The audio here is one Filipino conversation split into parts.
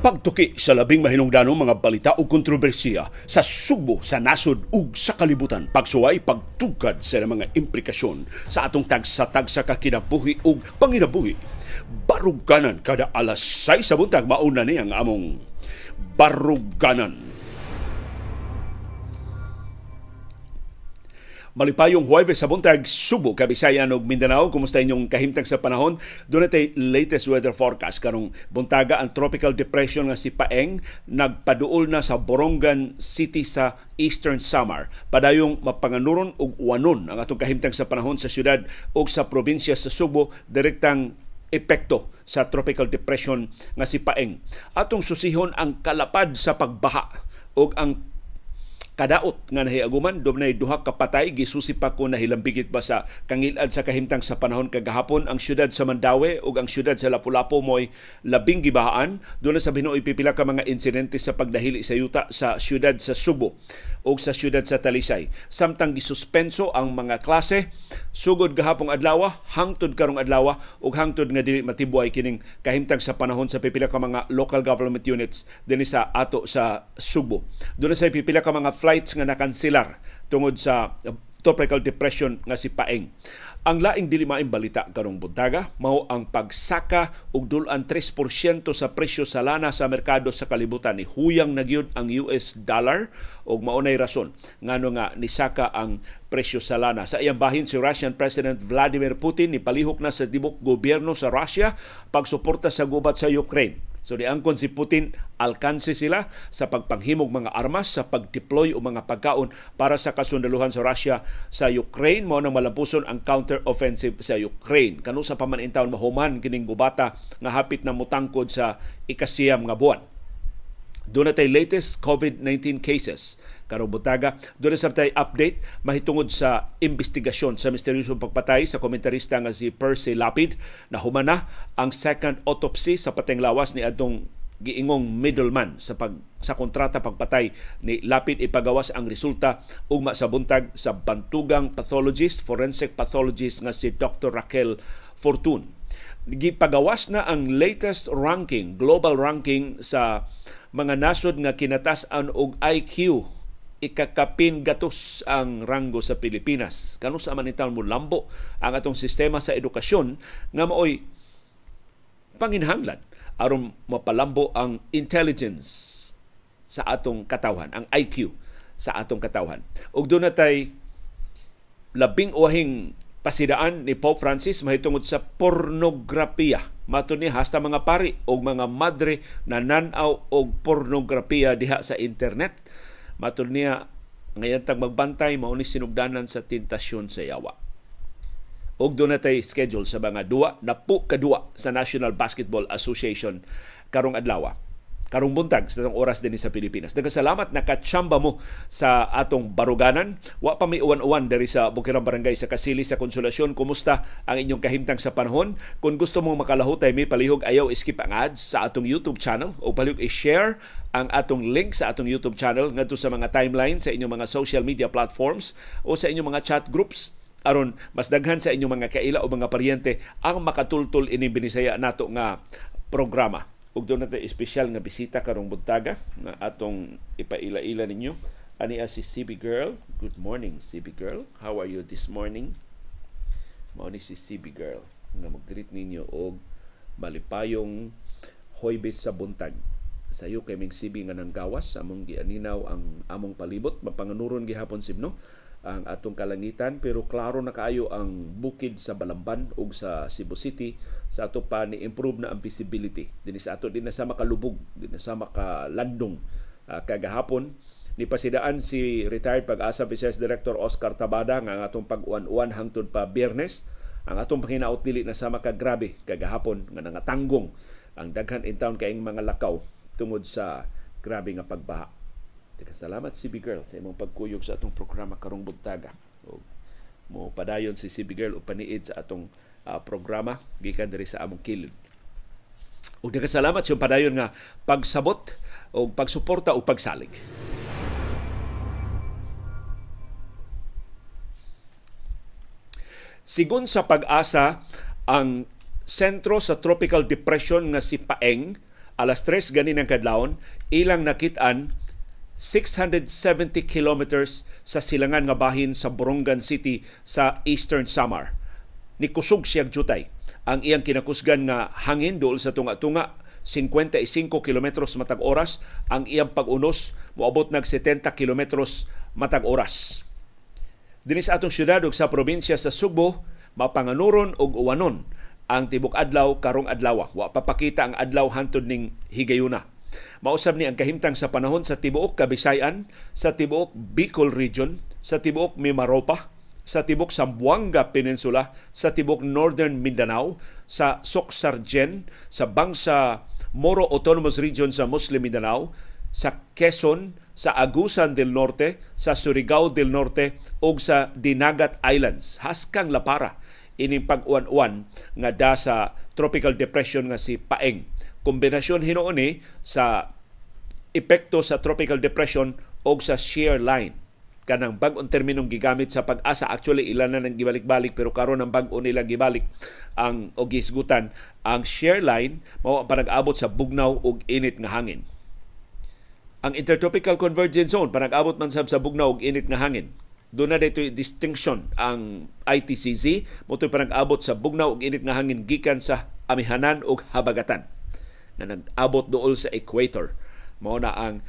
Pagtuki sa labing mahinungdanong mga balita o kontrobersiya sa Subo, sa nasod ug sa kalibutan. Pagsuway, pagtugkad sa mga implikasyon sa atong tagsa-tagsa ka kinabuhi ug panginabuhi. Baruganan kada alas 6 sa buntag mauna ni ang among baruganan Malipayong Huwebes sa buntag, Subo, Kabisayan ug Mindanao. Kumusta inyong kahimtang sa panahon? Doon natin latest weather forecast. Karong buntaga ang tropical depression nga si Paeng nagpaduol na sa Borongan City sa Eastern Samar. Padayong mapanganuron ug wanon ang atong kahimtang sa panahon sa syudad ug sa probinsya sa Subo direktang epekto sa tropical depression nga si Paeng. Atong susihon ang kalapad sa pagbaha ug ang kadaot nga nahiaguman dunay duha ka patay gisusi pa ko nahilambigit ba sa kangilad sa kahimtang sa panahon kagahapon ang syudad sa Mandawi ug ang syudad sa Lapu-Lapu moy labing gibahaan dunay sa Binoy pipila ka mga insidente sa pagdahili sa yuta sa syudad sa Subo o sa syudad sa Talisay. Samtang gisuspenso ang mga klase, sugod gahapong adlaw, hangtod karong adlaw ug hangtod nga dili matibuay kining kahimtang sa panahon sa pipila ka mga local government units dinhi sa ato sa Subo. Doon sa pipila ka mga flights nga nakanselar tungod sa tropical depression nga si Paeng. Ang laing dili maing balita karong buntaga mao ang pagsaka og dulan 3% sa presyo sa lana sa merkado sa kalibutan ni huyang nagyud ang US dollar og maunay rason ngano nga nisaka ang presyo sa lana. Sa iyang bahin si Russian President Vladimir Putin ni palihok na sa tibok gobyerno sa Russia pagsuporta sa gubat sa Ukraine So diangkon si Putin, alkanse sila sa pagpanghimog mga armas, sa pagdeploy o mga pagkaon para sa kasundaluhan sa Russia sa Ukraine. Mao nang malampuson ang counter-offensive sa Ukraine. Kano sa pamanintaon mahuman kining gubata nga hapit na mutangkod sa ikasiyam nga buwan. Doon na latest COVID-19 cases karong butaga. Doon sa tay update mahitungod sa investigasyon sa misteryosong pagpatay sa komentarista nga si Percy Lapid na humana ang second autopsy sa pateng lawas ni adtong giingong middleman sa pag sa kontrata pagpatay ni Lapid ipagawas ang resulta ugma sa buntag sa bantugang pathologist forensic pathologist nga si Dr. Raquel Fortun gipagawas na ang latest ranking global ranking sa mga nasod nga kinatas-an og IQ ikakapin gatos ang ranggo sa Pilipinas. Kano sa manital mo lambo ang atong sistema sa edukasyon nga maoy panginhanglan aron mapalambo ang intelligence sa atong katawhan, ang IQ sa atong katawhan. Ug doon natay labing uhing pasidaan ni Pope Francis mahitungod sa pornografiya. Mato ni hasta mga pari o mga madre na nanaw og pornografiya diha sa internet Matod niya, ngayon tag magbantay, mauni sinugdanan sa tentasyon sa yawa. Og doon natay schedule sa mga duwa, napu kadua sa National Basketball Association karong adlaw karong buntag sa oras din sa Pilipinas. Nagkasalamat nakatsamba mo sa atong baruganan. Wa pa may uwan-uwan dari sa Bukirang Barangay sa Kasili sa Konsolasyon. Kumusta ang inyong kahimtang sa panahon? Kung gusto mong makalahutay, may palihog ayaw skip ang ads sa atong YouTube channel o palihog i-share ang atong link sa atong YouTube channel ngadto sa mga timeline sa inyong mga social media platforms o sa inyong mga chat groups aron mas daghan sa inyong mga kaila o mga paryente ang makatultol ini binisaya nato nga programa ug doon natin espesyal nga bisita karong buntaga na atong ipaila-ila ninyo. Ani si CB Girl. Good morning CB Girl. How are you this morning? Mao ni si CB Girl nga mag-greet ninyo og malipayong hoybes sa buntag. Sayo kay ming CB nga nang gawas among gianinaw ang among palibot. Mapanganuron gihapon sibno ang atong kalangitan pero klaro na kaayo ang bukid sa Balamban ug sa Cebu City sa ato pa ni improve na ang visibility. Dinhi sa ato din na sa makalubog din sa makalandong uh, kagahapon. Ni pasidaan si retired pag-asa Vice Director Oscar Tabada nga ang atong pag-uwan-uwan hangtod pa Biyernes. Ang atong panginaot dili na sa makagrabe kagahapon nga nangatanggong ang daghan in town kaing mga lakaw tungod sa grabe nga pagbaha salamat CB Girl sa imong pagkuyog sa atong programa karong buntaga. O, mo padayon si CB Girl o paniid sa atong uh, programa gikan diri sa among kilid. Ug daghang salamat sa padayon nga pagsabot o pagsuporta o pagsalig. Sigon sa pag-asa, ang sentro sa tropical depression nga si Paeng alas 3 ganin ang kadlawon ilang nakitaan 670 kilometers sa silangan nga bahin sa Borongan City sa Eastern Samar. Nikusog siyag jutay. Ang iyang kinakusgan nga hangin dool sa tunga-tunga 55 kilometros matag oras. Ang iyang pag-unos moabot nag 70 kilometros matag oras. Dinis atong syudad ug sa probinsya sa Subo, mapanganuron og uwanon ang tibok adlaw karong adlaw. Wa papakita ang adlaw hantod ning higayuna Mausab ni ang kahimtang sa panahon sa tibuok Kabisayan, sa tibuok Bicol Region, sa tibuok Mimaropa, sa tibok Sambuanga Peninsula, sa tibok Northern Mindanao, sa Soksargen, sa bangsa Moro Autonomous Region sa Muslim Mindanao, sa Quezon, sa Agusan del Norte, sa Surigao del Norte ug sa Dinagat Islands. Haskang lapara ining pag-uwan-uwan nga da sa tropical depression nga si Paeng kombinasyon hinuon sa epekto sa tropical depression o sa shear line. Kanang bag-ong terminong gigamit sa pag-asa. Actually ilan na nang gibalik-balik pero karon ang bag-o nila gibalik ang og gisgutan. Ang shear line mao ang panag-abot sa bugnaw ug init nga hangin. Ang intertropical convergence zone panag-abot man sab sa bugnaw ug init nga hangin. Doon na dito distinction ang ITCZ mo panag-abot sa bugnaw ug init nga hangin gikan sa amihanan ug habagatan na nag-abot dool sa equator. Mao na ang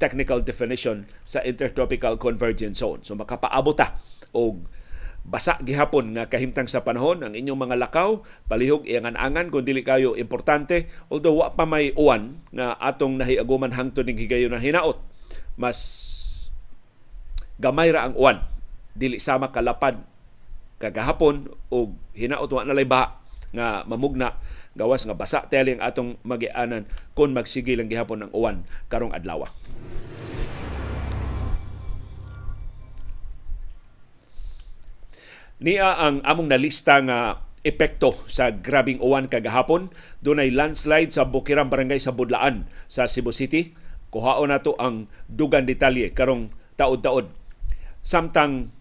technical definition sa intertropical convergence zone. So makapaabot ta og basa gihapon nga kahimtang sa panahon ang inyong mga lakaw palihog iangan-angan kung dili kayo importante although wa pa may uwan nga atong nahiaguman hangtod ning higayon na hinaot mas gamay ra ang uwan dili sama kalapad kagahapon og hinaot wa na ba nga mamugna gawas nga basa telling atong magianan kung magsige lang gihapon ang uwan karong adlaw. Niya ang among nalista nga epekto sa grabing uwan kagahapon. Dunay landslide sa Bukirang Barangay sa Budlaan sa Cebu City. Kuhaon nato ang dugan detalye karong taod-taod. Samtang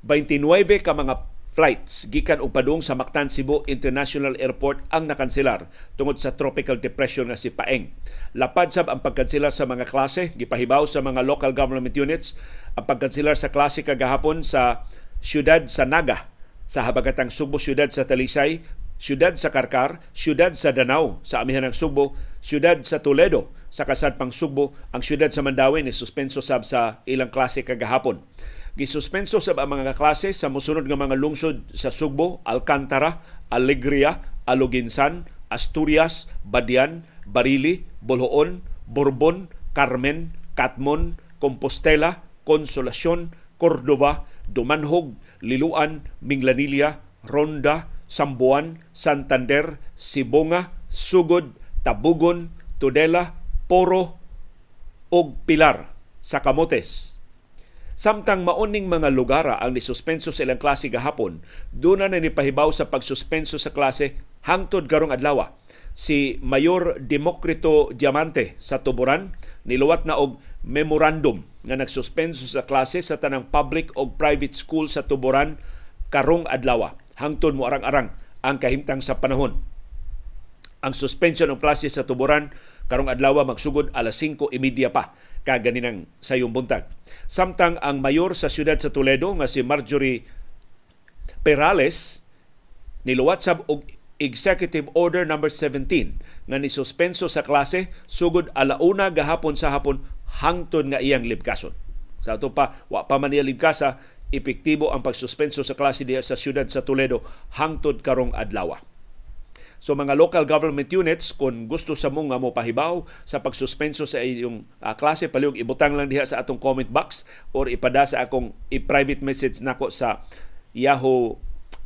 29 ka mga flights gikan og padung sa Mactan Cebu International Airport ang nakanselar tungod sa tropical depression nga si Paeng. Lapad sab ang pagkanselar sa mga klase, gipahibaw sa mga local government units ang pagkanselar sa klase kagahapon sa siyudad sa Naga sa habagatang Subo, siyudad sa Talisay, siyudad sa Karkar, siyudad sa Danau sa amihan ng Subo, siyudad sa Toledo sa Kasadpang Subo, ang siyudad sa Mandawi ni suspenso sab sa ilang klase kagahapon. Gisuspenso sa mga klase sa musunod nga mga lungsod sa Sugbo, Alcantara, Alegria, Aluginsan, Asturias, Badian, Barili, Bolhoon, Borbon, Carmen, Katmon, Compostela, Consolacion, Cordova, Dumanhog, Liluan, Minglanilla, Ronda, Sambuan, Santander, Sibonga, Sugod, Tabugon, Tudela, Poro, ug Pilar sa Camotes Samtang mauning mga lugara ang nisuspenso sa ilang klase gahapon, doon na nipahibaw sa pagsuspenso sa klase hangtod karong adlaw. Si Mayor Demokrito Diamante sa Tuburan niluwat na og memorandum nga nagsuspenso sa klase sa tanang public o private school sa Tuburan karong adlaw. Hangtod mo arang-arang ang kahimtang sa panahon. Ang suspension ng klase sa Tuburan karong adlaw magsugod alas 5:30 pa kaganinang sayong buntag. Samtang ang mayor sa siyudad sa Toledo nga si Marjorie Perales niluwat sab og Executive Order number 17 nga nisuspenso sa klase sugod alauna gahapon sa hapon hangtod nga iyang libkason. Sa ato pa, wa pa man niya libkasa, epektibo ang pagsuspenso sa klase diya sa siyudad sa Toledo hangtod karong adlaw. So mga local government units kung gusto sa mo nga mo pahibaw sa pagsuspenso sa iyong uh, klase palihog ibutang lang diha sa atong comment box or ipada sa akong i-private message nako sa Yahoo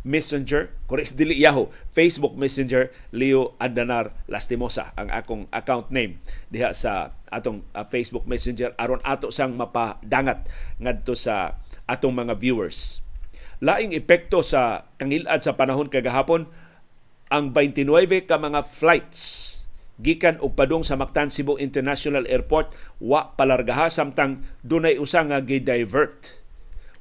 Messenger, correct dili Yahoo, Facebook Messenger Leo Andanar Lastimosa ang akong account name diha sa atong uh, Facebook Messenger. Aron ato sang mapadangat ngadto sa atong mga viewers. Laing epekto sa kangilad sa panahon kagahapon ang 29 ka mga flights gikan og padung sa Mactan Cebu International Airport wa palargaha samtang dunay usa nga gi-divert.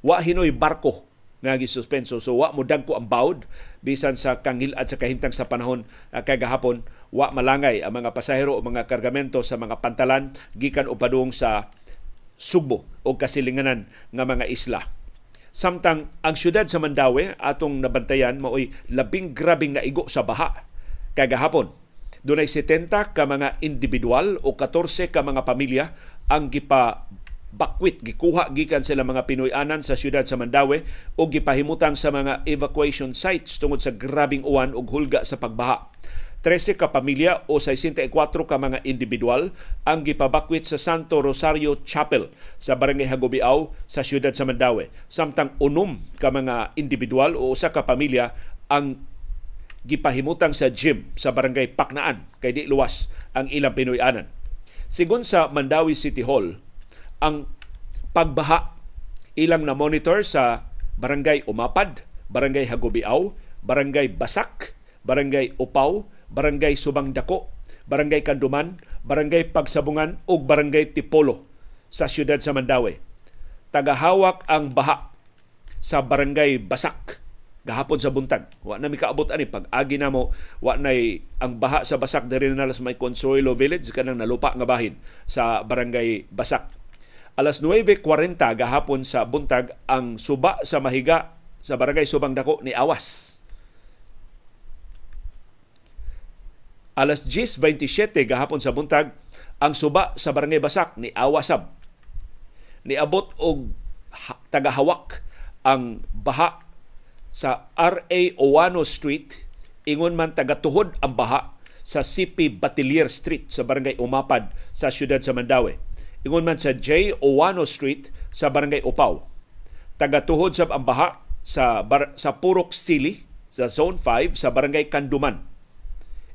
Wa hinoy barko nga gisuspenso so wa mo dagko ang bawd bisan sa kangilad sa kahimtang sa panahon uh, kagahapon wa malangay ang mga pasahero o mga kargamento sa mga pantalan gikan upadung sa Subo o kasilinganan nga mga isla. Samtang ang syudad sa Mandawi atong nabantayan mao'y labing grabing naigo sa baha kagahapon. Dunay 70 ka mga individual o 14 ka mga pamilya ang gipa bakwit gikuha gikan sila mga Pinoy-anan sa syudad sa Mandawi o gipahimutang sa mga evacuation sites tungod sa grabing uwan ug hulga sa pagbaha. 13 ka pamilya o 64 ka mga individual ang gipabakwit sa Santo Rosario Chapel sa Barangay Hagobiao sa siyudad sa Mandawi. Samtang unom ka mga individual o usa ka pamilya ang gipahimutang sa gym sa Barangay Paknaan kay di luwas ang ilang Pinoy-anan. Sigon sa Mandawi City Hall, ang pagbaha ilang na monitor sa Barangay Umapad, Barangay Hagobiao, Barangay Basak, Barangay Upaw, Barangay Subang Dako, Barangay Kanduman, Barangay Pagsabungan ug Barangay Tipolo sa siyudad sa Mandawi. Tagahawak ang baha sa Barangay Basak gahapon sa buntag. Wa na mi kaabot ani pag agi na mo wa nay ang baha sa Basak diri na sa may Consuelo Village kanang nalupa nga bahin sa Barangay Basak. Alas 9:40 gahapon sa buntag ang suba sa mahiga sa Barangay Subang Dako ni Awas alas 10.27 gahapon sa buntag, ang suba sa Barangay Basak ni Awasab. Niabot og tagahawak ang baha sa RA Owano Street, ingon man tagatuhod ang baha sa CP Batilier Street sa Barangay Umapad sa siyudad sa Mandawi. Ingon man sa J. Owano Street sa Barangay Upaw. Tagatuhod sa ang baha sa, bar, sa Purok Sili sa Zone 5 sa Barangay Kanduman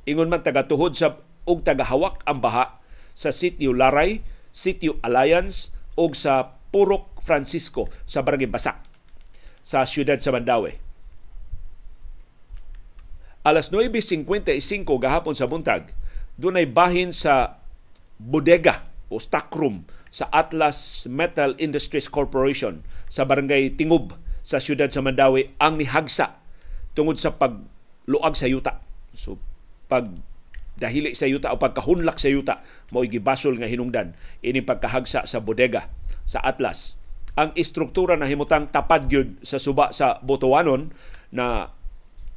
Ingon man tagatuhod sa ug tagahawak ang baha sa Sitio Laray, Sitio Alliance ug sa Purok Francisco sa Barangay Basak sa siyudad sa Mandawi. Alas 9.55 gahapon sa buntag, dunay bahin sa bodega o stockroom sa Atlas Metal Industries Corporation sa Barangay Tingob sa siyudad sa Mandawi ang nihagsa tungod sa pagluag sa yuta. So pag dahili sa yuta o pagkahunlak sa yuta mo gibasol nga hinungdan. Ini pagkahagsa sa bodega sa Atlas. Ang istruktura na himutang tapad gyud sa suba sa Botowanon na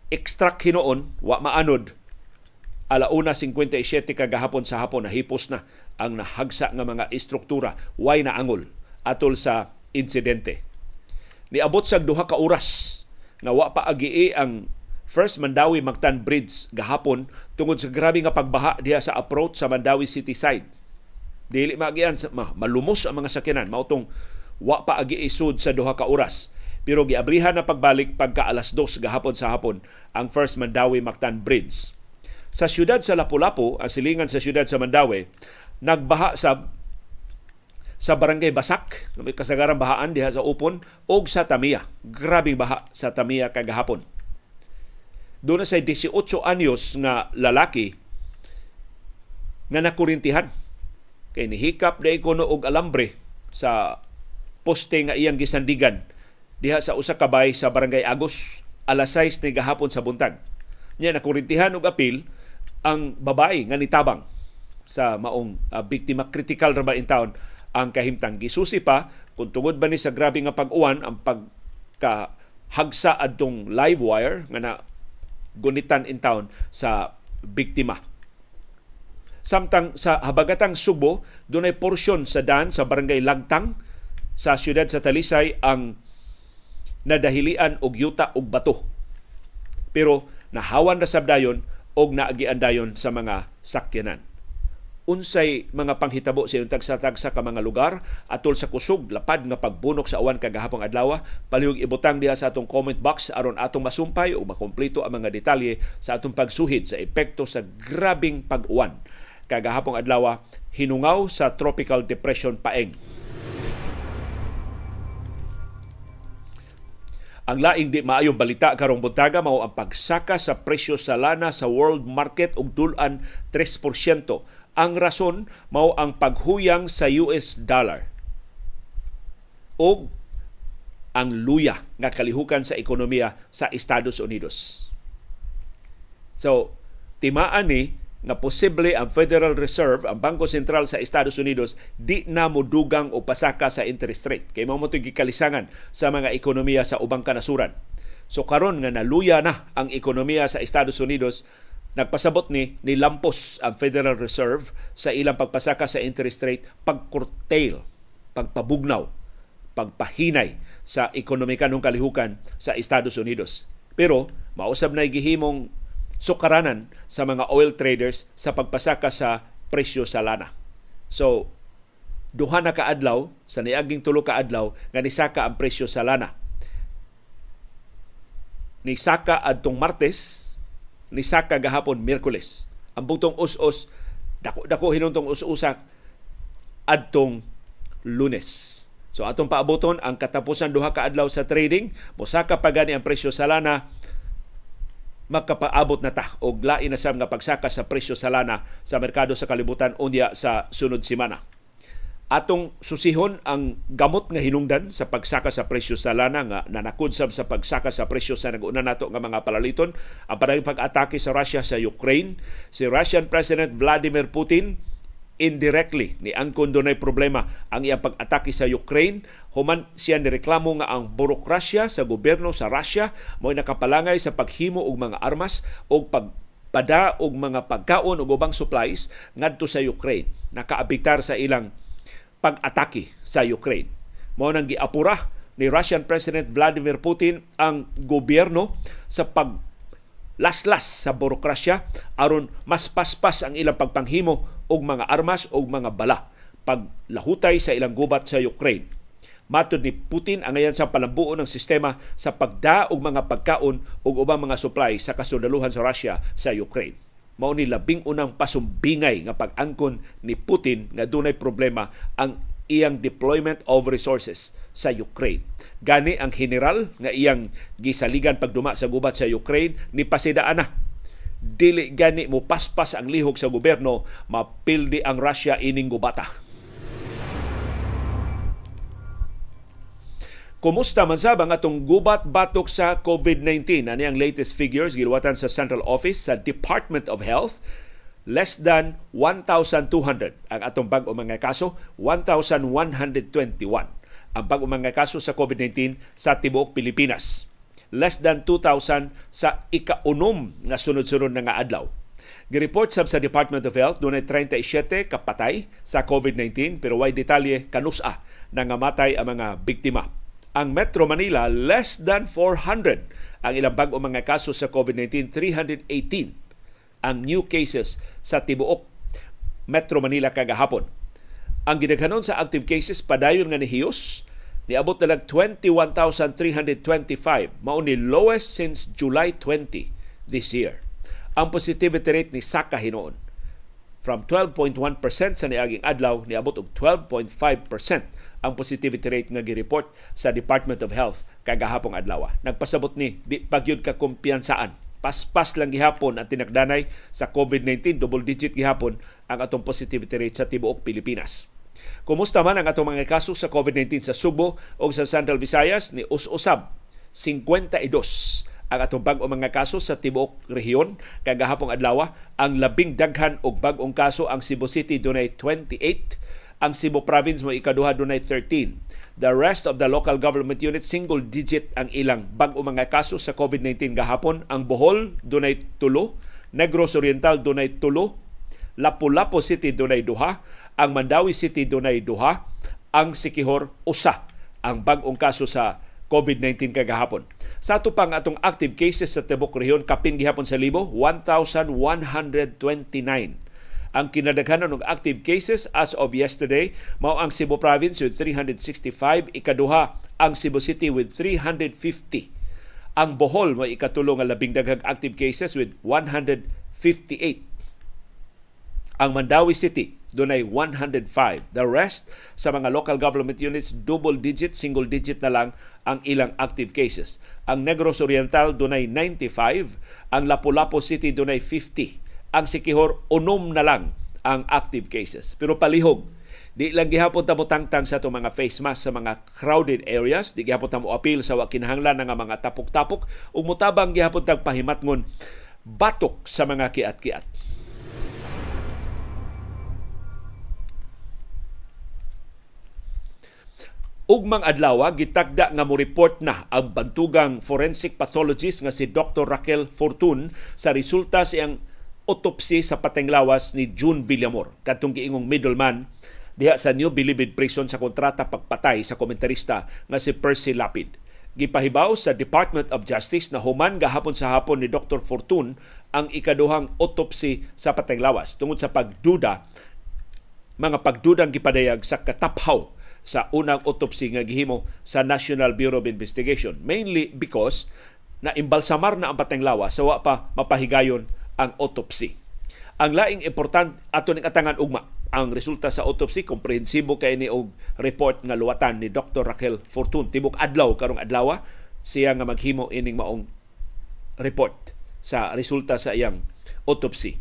extract hinoon wa maanod. Alauna 57 kagahapon sa hapon nahipos na ang nahagsa nga mga istruktura. Way na angol atol sa insidente. Niabot sa duha ka oras nga wa pa agi ang First Mandawi Magtan Bridge gahapon tungod sa grabe nga pagbaha diha sa approach sa Mandawi City side. Dili magian malumos ang mga sakyanan mautong wa pa agi isud sa duha ka oras. Pero giablihan na pagbalik pagka alas 2 gahapon sa hapon ang First Mandawi Mactan Bridge. Sa siyudad sa Lapu-Lapu, ang silingan sa siyudad sa Mandawi, nagbaha sa sa Barangay Basak, may kasagaran bahaan diha sa Upon, og sa Tamia. Grabing baha sa Tamia kagahapon doon sa 18 anyos nga lalaki nga nakurintihan kay nihikap na ikono og alambre sa poste nga iyang gisandigan diha sa usa ka bay sa Barangay Agos alas 6 ni gahapon sa buntag. Nya nakurintihan og apil ang babae nga nitabang sa maong uh, biktima critical ra in town ang kahimtang gisusi pa kung tungod ba ni sa grabe nga pag-uwan ang pagka hagsa adtong live wire nga na gunitan in town sa biktima. Samtang sa habagatang Subo, dunay porsyon sa dan sa barangay Lagtang sa siyudad sa Talisay ang nadahilian og yuta og bato. Pero nahawan ra sabdayon og naagian dayon sa mga sakyanan unsay mga panghitabo sa iyong tagsa-tagsa ka mga lugar atol sa kusog lapad nga pagbunok sa awan kagahapong adlaw palihog ibutang diha sa atong comment box aron atong masumpay o makompleto ang mga detalye sa atong pagsuhid sa epekto sa grabing pag-uwan. Kagahapong adlaw hinungaw sa tropical depression paeng. Ang laing di maayong balita karong buntaga mao ang pagsaka sa presyo sa lana sa world market og dulan 3% ang rason mao ang paghuyang sa US dollar o ang luya nga kalihukan sa ekonomiya sa Estados Unidos. So, timaan ni nga posible ang Federal Reserve, ang Bangko Sentral sa Estados Unidos, di na modugang o pasaka sa interest rate. Kay mao mo gikalisangan sa mga ekonomiya sa ubang kanasuran. So karon nga naluya na ang ekonomiya sa Estados Unidos, nagpasabot ni nilampos ang Federal Reserve sa ilang pagpasaka sa interest rate pag-curtail, pagpabugnaw, pagpahinay sa ekonomikanong kalihukan sa Estados Unidos. Pero mausab na gihimong sukaranan sa mga oil traders sa pagpasaka sa presyo sa lana. So, duha na kaadlaw sa niaging tulo ka adlaw nga nisaka ang presyo sa lana. Nisaka adtong Martes, nisaka gahapon Miyerkules. Ang butong us-us dako-dako hinuntong us-usak adtong Lunes. So atong paaboton ang katapusan duha ka adlaw sa trading, mosaka pa gani ang presyo sa lana magkapaabot na ta og lain na sab nga pagsaka sa presyo sa lana sa merkado sa kalibutan unya sa sunod semana. Atong susihon ang gamot nga hinungdan sa pagsaka sa presyo sa lana nga nanakod sab sa pagsaka sa presyo sa nag-una nato nga mga palaliton. Ang padayong pag-atake sa Russia sa Ukraine. Si Russian President Vladimir Putin indirectly ni angkon dunay problema ang iyang pag-atake sa Ukraine. Human siya nireklamo nga ang burokrasya sa gobyerno sa Russia. Mo nakapalangay sa paghimo og mga armas o pagpada og mga pagkaon ug ubang supplies ngadto sa Ukraine. Nakaabitar sa ilang pag-atake sa Ukraine mao nang giapura ni Russian President Vladimir Putin ang gobyerno sa pag laslas sa burokrasya aron mas paspas ang ilang pagpanghimo og mga armas og mga bala paglahutay sa ilang gubat sa Ukraine. Matod ni Putin ang ngayon sa palambuon ng sistema sa pagda og mga pagkaon ug ubang mga supply sa kasundaluhan sa Russia sa Ukraine. Mao ni labing unang pasumbingay nga pag-angkon ni Putin nga dunay problema ang iyang deployment of resources sa Ukraine. Gani ang general nga iyang gisaligan pagduma sa gubat sa Ukraine ni pasidaan na dili gani mo paspas ang lihok sa gobyerno mapildi ang Russia ining gubata. Kumusta man sa ang atong gubat batok sa COVID-19? Ani ang latest figures giluwatan sa Central Office sa Department of Health less than 1,200 ang atong bag-o mga kaso, 1,121 ang bag-o mga kaso sa COVID-19 sa tibuok Pilipinas. Less than 2,000 sa ikaunom nga sunod-sunod na nga adlaw. Gireport sab sa Department of Health dunay 37 kapatay sa COVID-19 pero way detalye kanusa na nga matay ang mga biktima. Ang Metro Manila less than 400 ang ilang bag-o mga kaso sa COVID-19 318 ang new cases sa tibuok Metro Manila kagahapon. Ang gidaghanon sa active cases padayon nga nihiyos niabot na lang 21,325 mao ni lowest since July 20 this year. Ang positivity rate ni saka hinoon from 12.1% sa niaging adlaw niabot og 12.5% ang positivity rate nga gi-report sa Department of Health kagahapong adlaw. Nagpasabot ni di pagyud ka kumpiyansaan paspas lang gihapon ang tinagdanay sa COVID-19 double digit gihapon ang atong positivity rate sa tibuok Pilipinas. Kumusta man ang atong mga kaso sa COVID-19 sa Subo o sa Central Visayas ni us-usab 52 ang atong bag-o mga kaso sa tibuok rehiyon kagahapong adlaw ang labing daghan og bag-ong kaso ang Cebu City dunay 28 ang Cebu Province mo ikaduha dunay 13 The rest of the local government units, single digit ang ilang bag-o mga kaso sa COVID-19 gahapon. Ang Bohol, dunay tulo. Negros Oriental, dunay tulo. Lapu-Lapu City, dunay duha. Ang Mandawi City, dunay duha. Ang Sikihor, usa ang bag-ong kaso sa COVID-19 kagahapon. Sa ato pang atong active cases sa Tibok Rehiyon, kapin gihapon sa libo, 1,129 ang kinadaghanan ng active cases as of yesterday mao ang Cebu Province with 365, ikaduha ang Cebu City with 350. Ang Bohol mo ikatulo nga labing daghang active cases with 158. Ang Mandawi City dunay 105. The rest sa mga local government units double digit, single digit na lang ang ilang active cases. Ang Negros Oriental dunay 95, ang Lapu-Lapu City dunay 50 ang sikihor unom na lang ang active cases. Pero palihog, di lang gihapon ta mo tangtang sa itong mga face mask sa mga crowded areas, di gihapon ta mo appeal sa wakinhanglan ng mga tapok-tapok, ug mutabang gihapon tag pahimatngon batok sa mga kiat-kiat. Ugmang adlaw ah, gitagda nga mo report na ang bantugang forensic pathologist nga si Dr. Raquel Fortun sa resulta siyang autopsy sa patenglawas ni June Villamor kadtong giingong middleman diha sa New Bilibid Prison sa kontrata pagpatay sa komentarista nga si Percy Lapid. Gipahibaw sa Department of Justice na human gahapon sa hapon ni Dr. Fortun ang ikaduhang autopsy sa patenglawas tungod sa pagduda mga pagdudang gipadayag sa kataphaw sa unang autopsy nga gihimo sa National Bureau of Investigation mainly because na imbalsamar na ang patenglawa sa wa pa mapahigayon ang autopsy. Ang laing important ato ning atangan ugma ang resulta sa autopsy komprehensibo kay ni og report nga luwatan ni Dr. Raquel Fortun tibok adlaw karong adlaw siya nga maghimo ining maong report sa resulta sa iyang autopsy.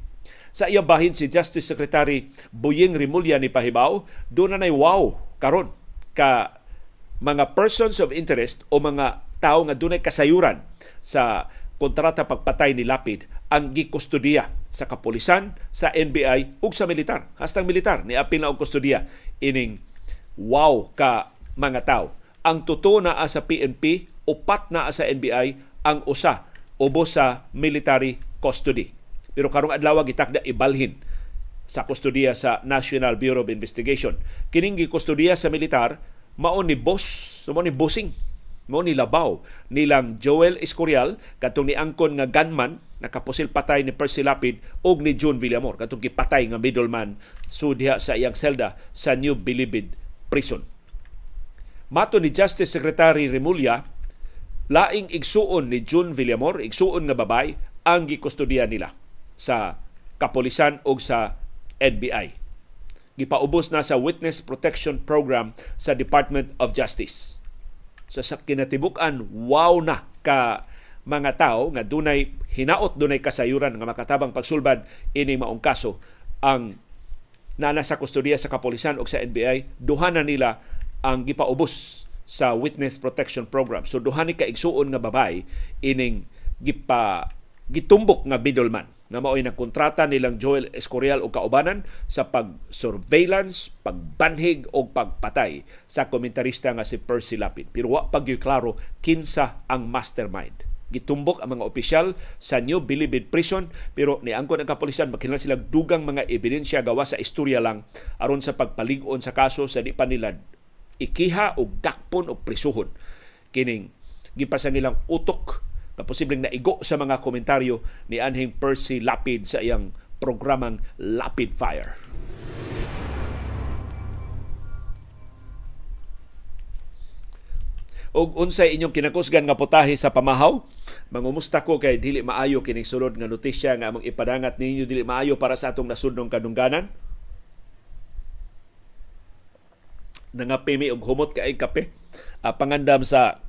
Sa iyang bahin si Justice Secretary Buying Rimulya ni Pahibaw, doon na nay wow karon ka mga persons of interest o mga tao nga dunay kasayuran sa kontrata pagpatay ni Lapid ang gikustudiya sa kapulisan, sa NBI ug sa militar. Hastang militar ni apil na og kustudiya ining wow ka mga tao. Ang tuto na sa PNP, upat na sa NBI, ang usa ubos sa military custody. Pero karong adlaw gitakda ibalhin sa kustudiya sa National Bureau of Investigation. Kining gikustudiya sa militar mao ni boss, mao ni bossing, mao ni labaw nilang Joel Escorial katong ni angkon nga gunman nakapusil patay ni Percy Lapid og ni John Villamor katong gipatay nga middleman so diha sa iyang selda sa New Bilibid Prison. Mato ni Justice Secretary Remulla, laing igsuon ni June Villamor, igsuon nga babay, ang gikustudiya nila sa kapolisan o sa NBI. Gipaubos na sa Witness Protection Program sa Department of Justice. So sa kinatibuk-an, wow na ka mga tao nga dunay hinaot dunay kasayuran nga makatabang pagsulbad ini maong kaso ang nana sa kustodiya sa kapolisan o sa NBI duha na nila ang gipaubos sa Witness Protection Program. So duha ni ka igsuon nga babay ining gipa gitumbok nga middleman na mao'y nagkontrata nilang Joel Escorial o kaubanan sa pag-surveillance, pagbanhig o pagpatay sa komentarista nga si Percy Lapid. Pero wa pag klaro kinsa ang mastermind. Gitumbok ang mga opisyal sa New Bilibid Prison pero niangkon ang kapulisan makinahanglan sila dugang mga ebidensya gawa sa istorya lang aron sa pagpalig-on sa kaso sa di pa nila ikiha o dakpon o prisuhon kining gipasang ilang utok na posibleng naigo sa mga komentaryo ni Anhing Percy Lapid sa iyang programang Lapid Fire. og unsay inyong kinakusgan nga putahe sa pamahaw mangumusta ko kay dili maayo kining sulod nga notisya nga among ipadangat ninyo dili maayo para sa atong nasudnong kadungganan nangapimi og humot kay kape uh, pangandam sa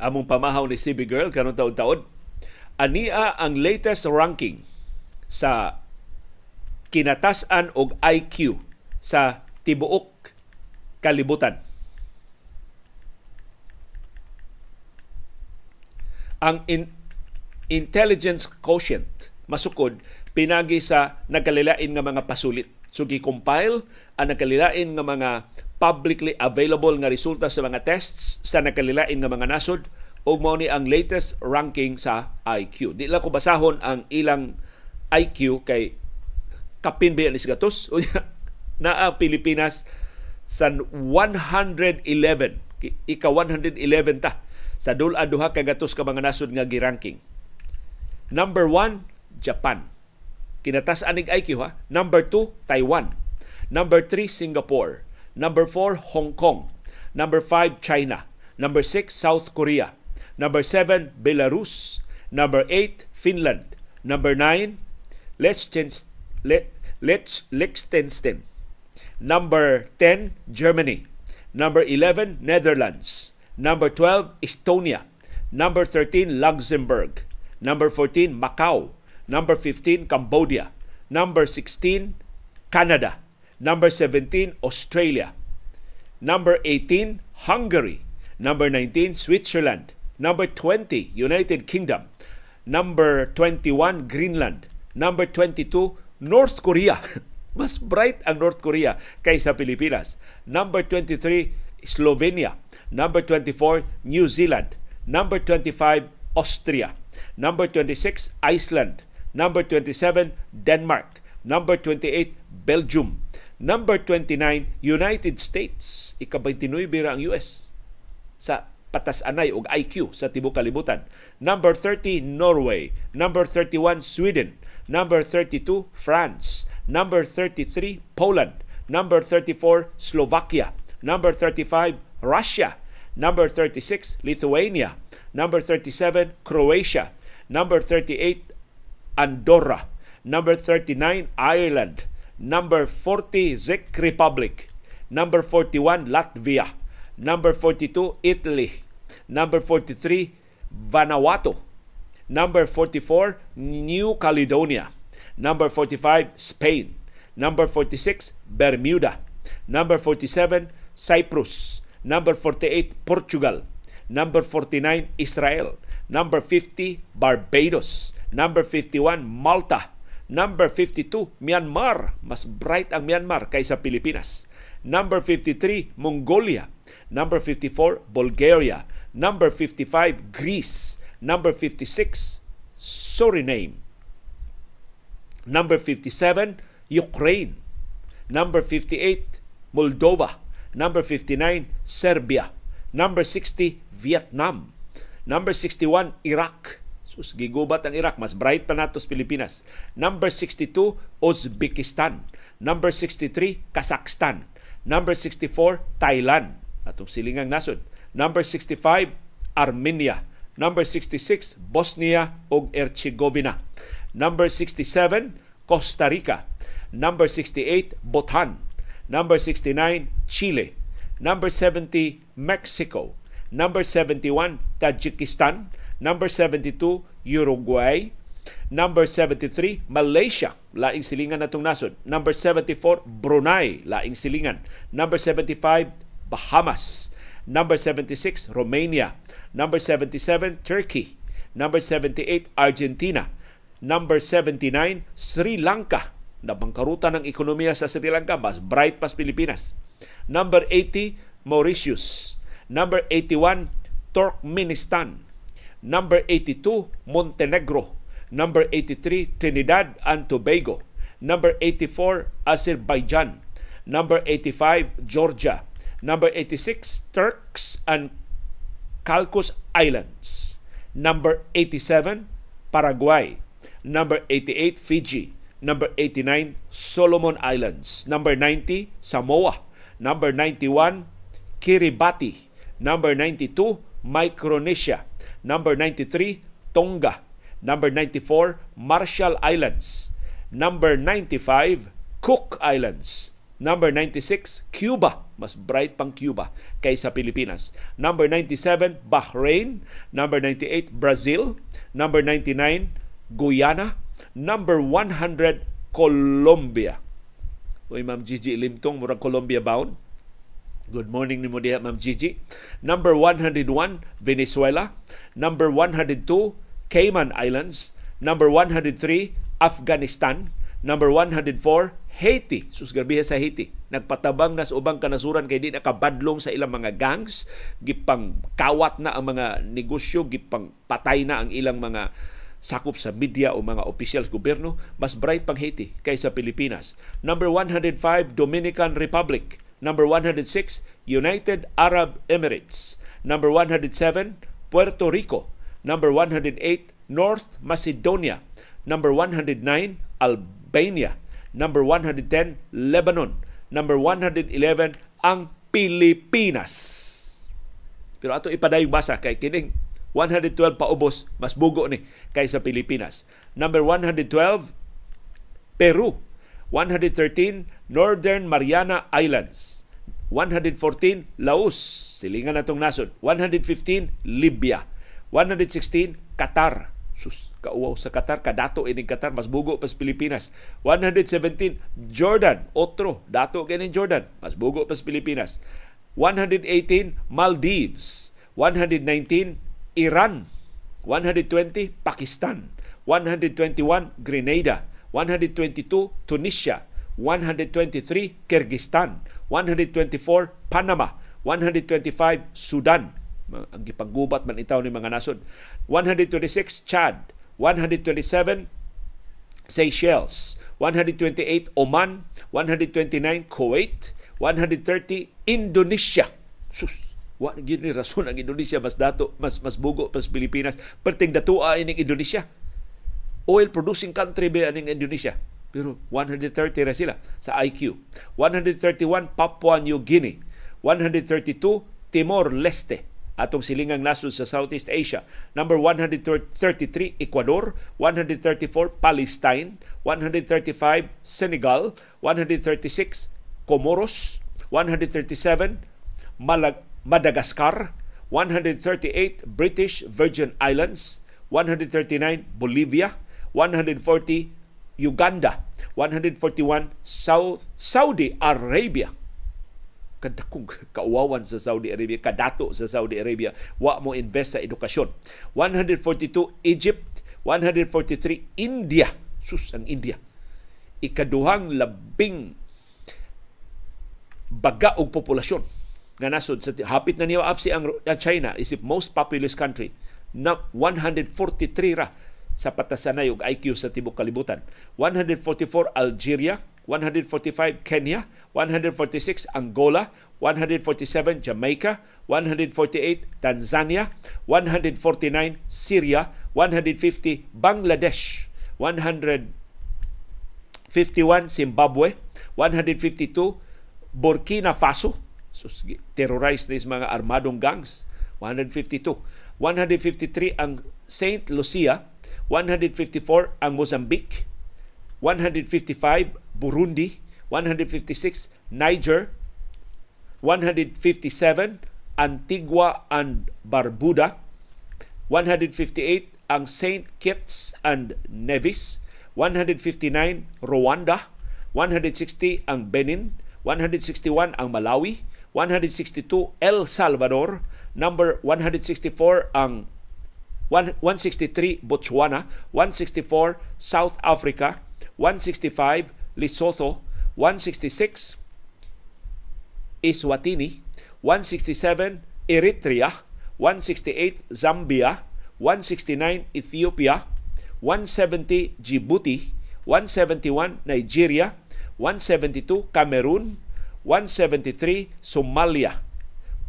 among pamahaw ni CB Girl karon taon-taon ania ang latest ranking sa kinatasan og IQ sa tibuok kalibutan. Ang in- intelligence quotient masukod pinagi sa nagkalilain nga mga pasulit. So gi-compile ang nagkalilain nga mga publicly available nga resulta sa mga tests sa nakalilain nga mga nasod ug mao ni ang latest ranking sa IQ. Di lang ko basahon ang ilang IQ kay kapin ba ni gatos na ang Pilipinas sa 111 ika 111 ta sa dula duha ka gatos ka mga nasod nga gi-ranking. Number 1 Japan. Kinatas-an IQ ha. Number 2 Taiwan. Number 3 Singapore. Number 4, Hong Kong. Number 5, China. Number 6, South Korea. Number 7, Belarus. Number 8, Finland. Number 9, Liechtenstein. Number 10, Germany. Number 11, Netherlands. Number 12, Estonia. Number 13, Luxembourg. Number 14, Macau. Number 15, Cambodia. Number 16, Canada. Number 17, Australia. Number 18, Hungary. Number 19, Switzerland. Number 20, United Kingdom. Number 21, Greenland. Number 22, North Korea. Mas bright ang North Korea kaysa Pilipinas. Number 23, Slovenia. Number 24, New Zealand. Number 25, Austria. Number 26, Iceland. Number 27, Denmark. Number 28, Belgium. Number 29, United States. Ika-29 bira ang US sa patas-anay og IQ sa tibuok kalibutan. Number 30, Norway. Number 31, Sweden. Number 32, France. Number 33, Poland. Number 34, Slovakia. Number 35, Russia. Number 36, Lithuania. Number 37, Croatia. Number 38, Andorra. Number 39, Ireland. Number 40, Czech Republic. Number 41, Latvia. Number 42, Italy. Number 43, Vanuatu. Number 44, New Caledonia. Number 45, Spain. Number 46, Bermuda. Number 47, Cyprus. Number 48, Portugal. Number 49, Israel. Number 50, Barbados. Number 51, Malta. Number 52, Myanmar. Mas bright ang Myanmar kaysa Pilipinas. Number 53, Mongolia. Number 54, Bulgaria. Number 55, Greece. Number 56, Suriname. Number 57, Ukraine. Number 58, Moldova. Number 59, Serbia. Number 60, Vietnam. Number 61, Iraq. Sus, gigubat ang Iraq. Mas bright pa nato sa Pilipinas. Number 62, Uzbekistan. Number 63, Kazakhstan. Number 64, Thailand. Atong silingang nasod. Number 65, Armenia. Number 66, Bosnia ug Herzegovina. Number 67, Costa Rica. Number 68, Bhutan. Number 69, Chile. Number 70, Mexico. Number 71, Tajikistan. Number 72, Uruguay. Number 73, Malaysia. Laing silingan na itong nasod. Number 74, Brunei. Laing silingan. Number 75, Bahamas. Number 76, Romania. Number 77, Turkey. Number 78, Argentina. Number 79, Sri Lanka. Nabangkarutan ng ekonomiya sa Sri Lanka, mas bright pa sa Pilipinas. Number 80, Mauritius. Number 81, Turkmenistan. Number 82, Montenegro. Number 83, Trinidad and Tobago. Number 84, Azerbaijan. Number 85, Georgia. Number 86, Turks and Calcus Islands. Number 87, Paraguay. Number 88, Fiji. Number 89, Solomon Islands. Number 90, Samoa. Number 91, Kiribati. Number 92, Micronesia. Number 93, Tonga. Number 94, Marshall Islands. Number 95, Cook Islands. Number 96, Cuba. Mas bright pang Cuba kaysa Pilipinas. Number 97, Bahrain. Number 98, Brazil. Number 99, Guyana. Number 100, Colombia. Uy, Ma'am Gigi Limtong, murag Colombia bound. Good morning ni mo diha, Ma'am Gigi. Number 101, Venezuela. Number 102, Cayman Islands. Number 103, Afghanistan. Number 104, Haiti. Sus grabiha sa Haiti. Nagpatabang na sa ubang kanasuran kay di nakabadlong sa ilang mga gangs, gipang kawat na ang mga negosyo, gipang patay na ang ilang mga sakop sa media o mga officials gobyerno, mas bright pang Haiti kaysa Pilipinas. Number 105, Dominican Republic. Number 106, United Arab Emirates. Number 107, Puerto Rico. Number 108, North Macedonia. Number 109, Albania. Number 110, Lebanon. Number 111, ang Pilipinas. Pero ato ipadayong basa kay kining 112 paubos, mas bugo ni kaysa Pilipinas. Number 112, Peru. 113, Northern Mariana Islands. 114, Laos. Silingan natong nasod. 115, Libya. 116, Qatar. Sus, kauwaw sa Qatar. Kadato ining Qatar. Mas bugo pa Pilipinas. 117, Jordan. Otro. Dato kining Jordan. Mas bugo pa Pilipinas. 118, Maldives. 119, Iran. 120, Pakistan. 121, Grenada. 122, Tunisia. 123, Kyrgyzstan. 124, Panama. 125 Sudan. Ang gipanggubat man itaw ni mga nasod. 126 Chad. 127 Seychelles. 128 Oman. 129 Kuwait. 130 Indonesia. Sus wa gyud ni rason ang Indonesia mas dato mas mas bugo pas Pilipinas. Perting datua ining Indonesia oil producing country ba aning Indonesia pero 130 ra sila sa IQ 131 Papua New Guinea 132 Timor Leste atong silingang nasod sa Southeast Asia. Number 133 Ecuador, 134 Palestine, 135 Senegal, 136 Comoros, 137 Malag Madagascar, 138 British Virgin Islands, 139 Bolivia, 140 Uganda, 141 South Saudi Arabia. Kadakong kauwawan sa Saudi Arabia, kadato sa Saudi Arabia, wa mo invest sa edukasyon. 142 Egypt, 143 India. Sus ang India. Ikaduhang labing baga og populasyon nga nasod sa hapit na niya apsi ang China isip most populous country na 143 ra sa patasanay og IQ sa tibok kalibutan 144 Algeria 145 Kenya 146 Angola 147 Jamaica 148 Tanzania 149 Syria 150 Bangladesh 151 Zimbabwe 152 Burkina Faso sus, terrorized na mga armadong gangs 152 153 ang Saint Lucia 154 ang Mozambique 155 Burundi 156 Niger 157 Antigua and Barbuda 158 ang Saint Kitts and Nevis 159 Rwanda 160 ang Benin 161 ang Malawi, 162 El Salvador, number 164 ang 163 Botswana, 164 South Africa, 165 Lesotho, 166 Eswatini, 167 Eritrea, 168 Zambia, 169 Ethiopia, 170 Djibouti, 171 Nigeria, 172 Cameroon, 173 Somalia,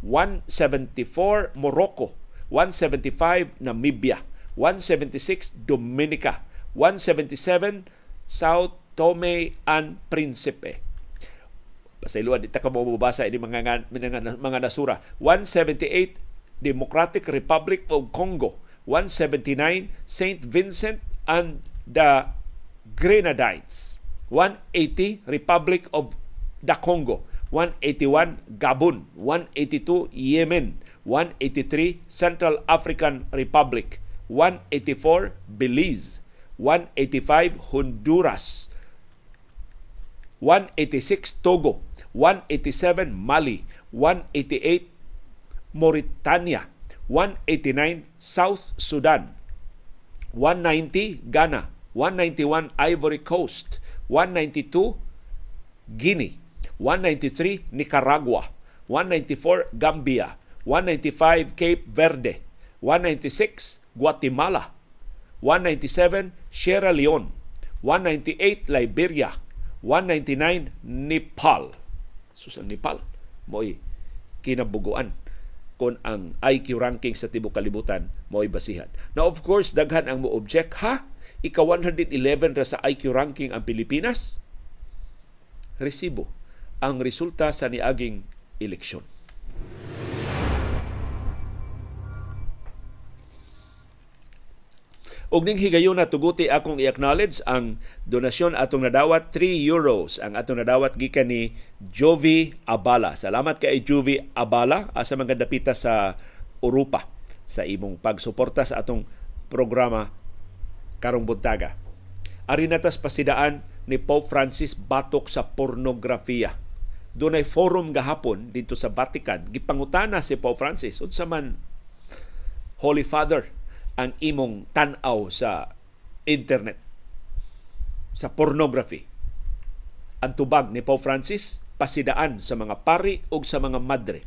174 Morocco, 175 Namibia, 176 Dominica, 177 South Tome and Principe. Pasayloan, di ka mo mabasa ini mga, mga, mga nasura. 178 Democratic Republic of Congo, 179 St. Vincent and the Grenadines, 180 Republic of the Congo, 181 Gabon, 182 Yemen, 183 Central African Republic, 184 Belize, 185 Honduras, 186 Togo, 187 Mali, 188 Mauritania, 189 South Sudan, 190 Ghana, 191 Ivory Coast, 192 Guinea, 193 Nicaragua, 194 Gambia, 195 Cape Verde, 196 Guatemala, 197 Sierra Leone, 198 Liberia, 199 Nepal. Susan Nepal, mo'y kinabuguan kung ang IQ ranking sa tibok kalibutan mo'y basihan. Now of course, daghan ang mo object ha ika 111 ra sa IQ ranking ang Pilipinas, resibo ang resulta sa niaging eleksyon. Og ning higayon na tuguti akong i-acknowledge ang donasyon atong nadawat 3 euros ang atong nadawat gikan ni Jovi Abala. Salamat kay Jovi Abala asa mga dapita sa Europa sa imong pagsuporta sa atong programa karong buntaga. Ari natas pasidaan ni Pope Francis batok sa pornografiya. Doon ay forum gahapon dito sa Vatican. Gipangutana si Pope Francis unsa man Holy Father ang imong tan-aw sa internet sa pornography. Ang tubag ni Pope Francis pasidaan sa mga pari o sa mga madre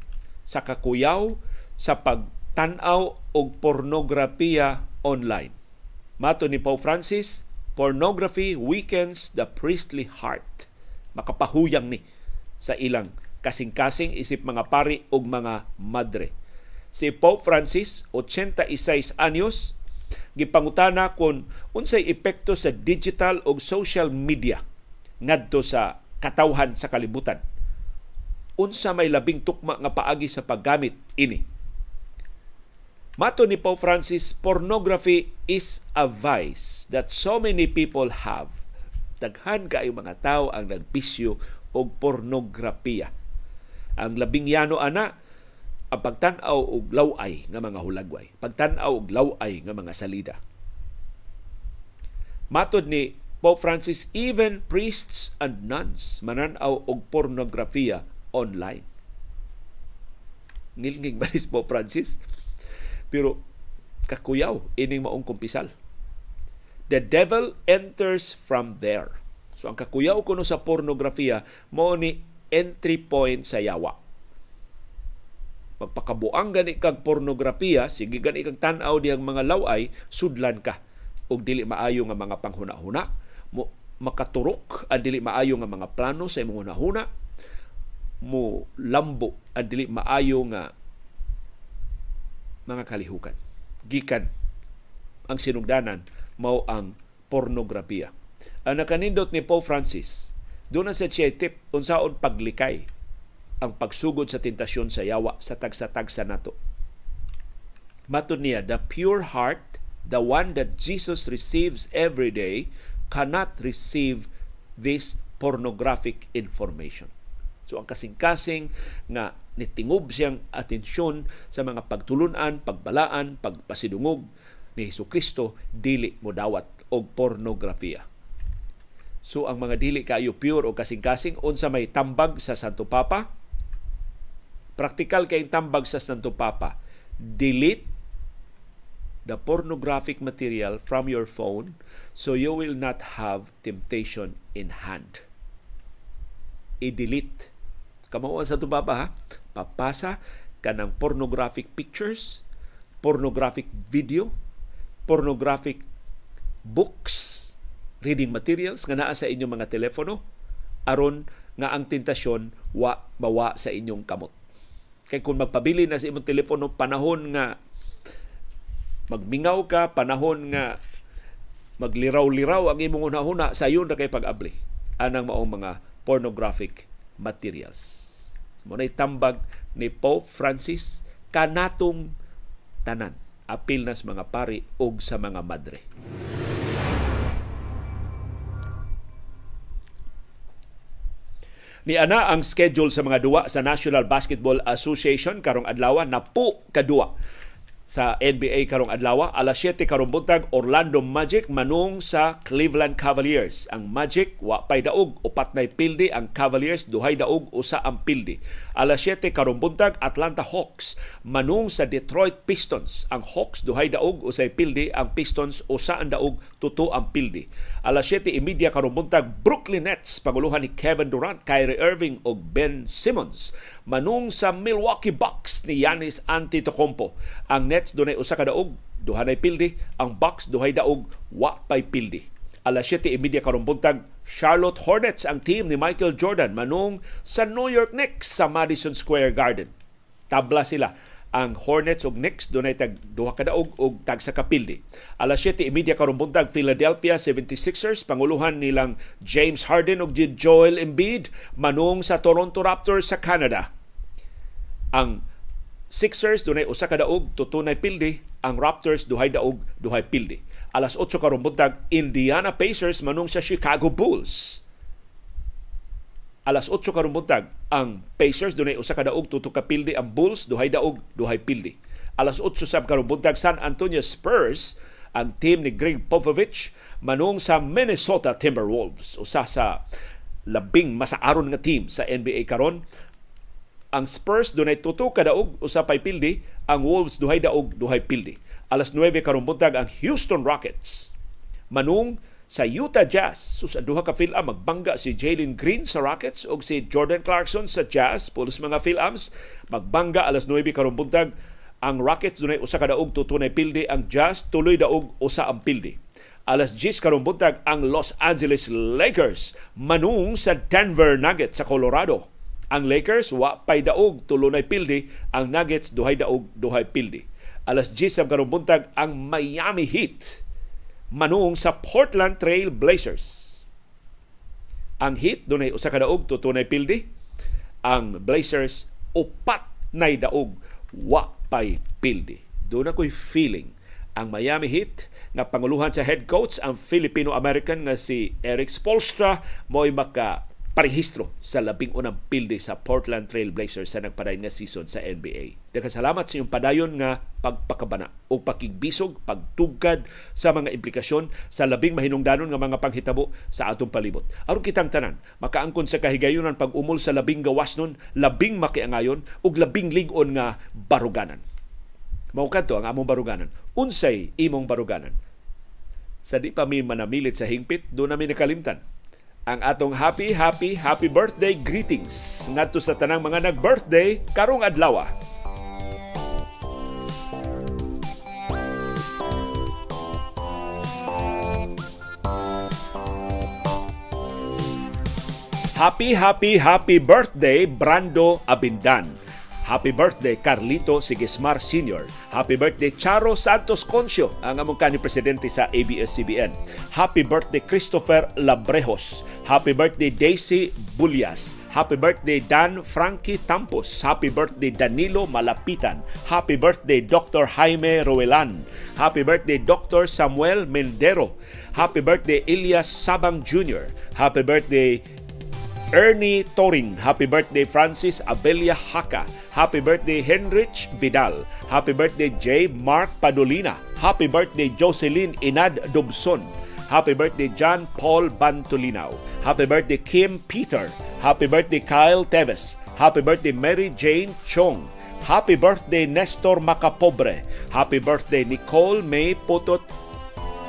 sa kakuyaw sa pagtanaw og pornografiya online. Mato ni Pope Francis, pornography weakens the priestly heart. Makapahuyang ni sa ilang kasing-kasing isip mga pari ug mga madre. Si Pope Francis, 86 anyos, gipangutana kung unsay epekto sa digital ug social media ngadto sa katawhan sa kalibutan. Unsa may labing tukma nga paagi sa paggamit ini. Mato ni Pope Francis, pornography is a vice that so many people have. Daghan kaayo mga tao ang nagbisyo og pornografiya. Ang labing yano ana ang pagtan-aw og laway nga mga hulagway, pagtan-aw og laway nga mga salida. Matod ni Pope Francis, even priests and nuns mananaw og pornografiya online. Ngilngig balis Pope Francis, pero kakuyaw ining maong kumpisal. The devil enters from there. So ang kakuyaw kuno sa pornografiya mo ni entry point sa yawa. Magpakabuang gani kag pornografiya, sige gani kag tan-aw diyang mga laway, sudlan ka. Og dili maayo nga mga panghuna-huna. Mo makaturok ang dili maayo nga mga plano sa imong hunahuna. Mo lambo ang dili maayo nga mga kalihukan. Gikan ang sinugdanan mao ang pornografiya. Ang nakanindot ni Pope Francis doon na sa siya tip unsaon paglikay ang pagsugod sa tentasyon sa yawa sa tagsa-tagsa nato. Matud niya, the pure heart, the one that Jesus receives every day, cannot receive this pornographic information. So ang kasing-kasing nga nitingob siyang atensyon sa mga pagtulunan, pagbalaan, pagpasidungog ni Hesus Kristo dili mo dawat og pornografiya. So ang mga dili kayo pure o kasing-kasing unsa may tambag sa Santo Papa, praktikal kay tambag sa Santo Papa, delete the pornographic material from your phone so you will not have temptation in hand. I-delete. Kamao sa ito pa ha? Papasa ka ng pornographic pictures, pornographic video, pornographic books, reading materials nga naa sa inyong mga telepono aron nga ang tentasyon wa bawa sa inyong kamot. Kay kung magpabili na sa imong telepono panahon nga magmingaw ka panahon nga magliraw-liraw ang imong una-una sayon na kay pag-abli anang maong mga pornographic materials. Mo tambag ni Pope Francis kanatong tanan apil nas mga pari ug sa mga madre. Ni ana ang schedule sa mga duwa sa National Basketball Association karong adlaw na po kadua sa NBA karong adlaw alas 7 karong buntag Orlando Magic manung sa Cleveland Cavaliers. Ang Magic wa pay daog upat nay pildi. Ang Cavaliers duhay daog usa ang pildi. Alas 7 karong buntag Atlanta Hawks manung sa Detroit Pistons. Ang Hawks duhay daog usay pildi. Ang Pistons usa ang daog tuto ang pildi. Alas 7:30 karong buntag Brooklyn Nets panguluhan ni Kevin Durant Kyrie Irving ug Ben Simmons manung sa Milwaukee Bucks ni Giannis Antetokounmpo. Ang Nets dunay usa ka daog, duha nay pildi, ang Bucks duhay daog, wa pay pildi. Alas 7:30 karong buntag, Charlotte Hornets ang team ni Michael Jordan manung sa New York Knicks sa Madison Square Garden. Tabla sila ang Hornets ug Knicks dunay tag duha ka daog ug tag sa kapildi. Alas 7:30 karong buntag Philadelphia 76ers panguluhan nilang James Harden ug Joel Embiid manung sa Toronto Raptors sa Canada. Ang Sixers dunay usa ka daog tutunay pildi, ang Raptors duhay daog duhay pildi. Alas 8 karong buntag Indiana Pacers manung sa Chicago Bulls. Alas 8 karong buntag ang Pacers dunay usa ka daog tuto ka pildi, ang Bulls duhay daog duhay pildi. Alas 8 sab karong San Antonio Spurs ang team ni Greg Popovich manung sa Minnesota Timberwolves usa sa labing masaaron nga team sa NBA karon ang Spurs dunay tuto ka daog usa pay pildi, ang Wolves duhay daog duhay pildi. Alas 9 karong buntag ang Houston Rockets manung sa Utah Jazz. So sa duha ka fila magbangga si Jalen Green sa Rockets o si Jordan Clarkson sa Jazz. Pulos mga filams magbangga alas 9 karong buntag ang Rockets dunay usa ka daog tutunay pilde ang Jazz tuloy daog usa ang pilde. Alas 10 karong buntag ang Los Angeles Lakers manung sa Denver Nuggets sa Colorado. Ang Lakers wa pay daog tulunay pilde, ang Nuggets duhay daog duhay pilde. Alas 10 karong buntag ang Miami Heat manung sa Portland Trail Blazers. Ang Heat dunay usa ka daog tutunay pildi. Ang Blazers upat nay daog wa pay pildi. Doon ako'y feeling ang Miami Heat nga panguluhan sa head coach ang Filipino-American nga si Eric Spolstra mo'y maka parehistro sa labing unang pilde sa Portland Trail Blazers sa nagpadayon nga season sa NBA. Daghang salamat sa iyong padayon nga pagpakabana o pakigbisog, pagtugkad sa mga implikasyon sa labing mahinungdanon nga mga panghitabo sa atong palibot. Aron kitang tanan, makaangkon sa kahigayunan pag-umol sa labing gawas nun, labing makiangayon ug labing ligon nga baruganan. Mao kadto ang among baruganan. Unsay imong baruganan? Sa di pa mi manamilit sa hingpit, do namin nakalimtan ang atong happy, happy, happy birthday greetings ngadto sa tanang mga nag-birthday karong adlaw. Happy, happy, happy birthday, Brando Abindan. Happy birthday Carlito Sigismar Sr. Happy birthday Charo Santos Concio, ang among kanhi presidente sa ABS-CBN. Happy birthday Christopher Labrejos. Happy birthday Daisy Bulias. Happy birthday Dan Frankie Tampos. Happy birthday Danilo Malapitan. Happy birthday Dr. Jaime Roelan. Happy birthday Dr. Samuel Mendero. Happy birthday Elias Sabang Jr. Happy birthday Ernie Toring. Happy birthday Francis Abelia Haka. Happy birthday Henrich Vidal. Happy birthday J. Mark Padolina. Happy birthday Jocelyn Inad Dobson. Happy birthday John Paul Bantolinaw. Happy birthday Kim Peter. Happy birthday Kyle Teves. Happy birthday Mary Jane Chong. Happy birthday Nestor Macapobre. Happy birthday Nicole May Putot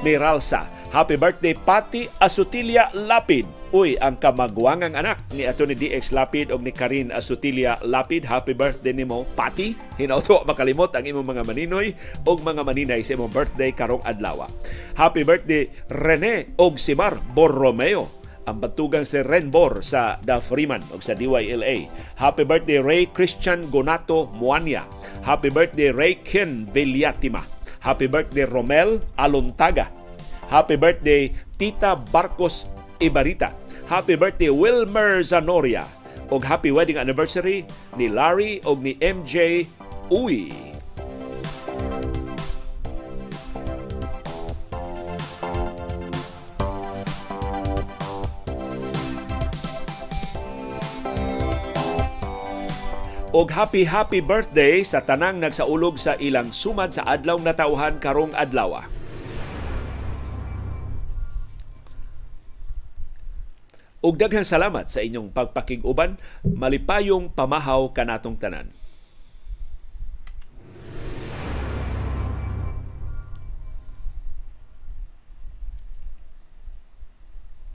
Miralsa. Happy birthday Pati Asutilia Lapid. Uy, ang kamagwangang anak ni ato ni DX Lapid o ni Karin Asutilia Lapid. Happy birthday nimo, Pati. Hinauto makalimot ang imong mga maninoy o mga maninay sa imong birthday karong adlaw. Happy birthday Rene og Simar Borromeo ang batugang si Renbor sa Da Freeman o sa DYLA. Happy birthday Ray Christian Gonato Muanya. Happy birthday Ray Ken Villatima. Happy birthday Romel Alontaga. Happy birthday Tita Barcos Ibarita. Happy birthday Wilmer Zanoria. Og happy wedding anniversary ni Larry og ni MJ Uy. og happy happy birthday sa tanang nagsaulog sa ilang sumad sa adlaw na tauhan karong adlaw. Og daghang salamat sa inyong pagpakig-uban, malipayong pamahaw kanatong tanan.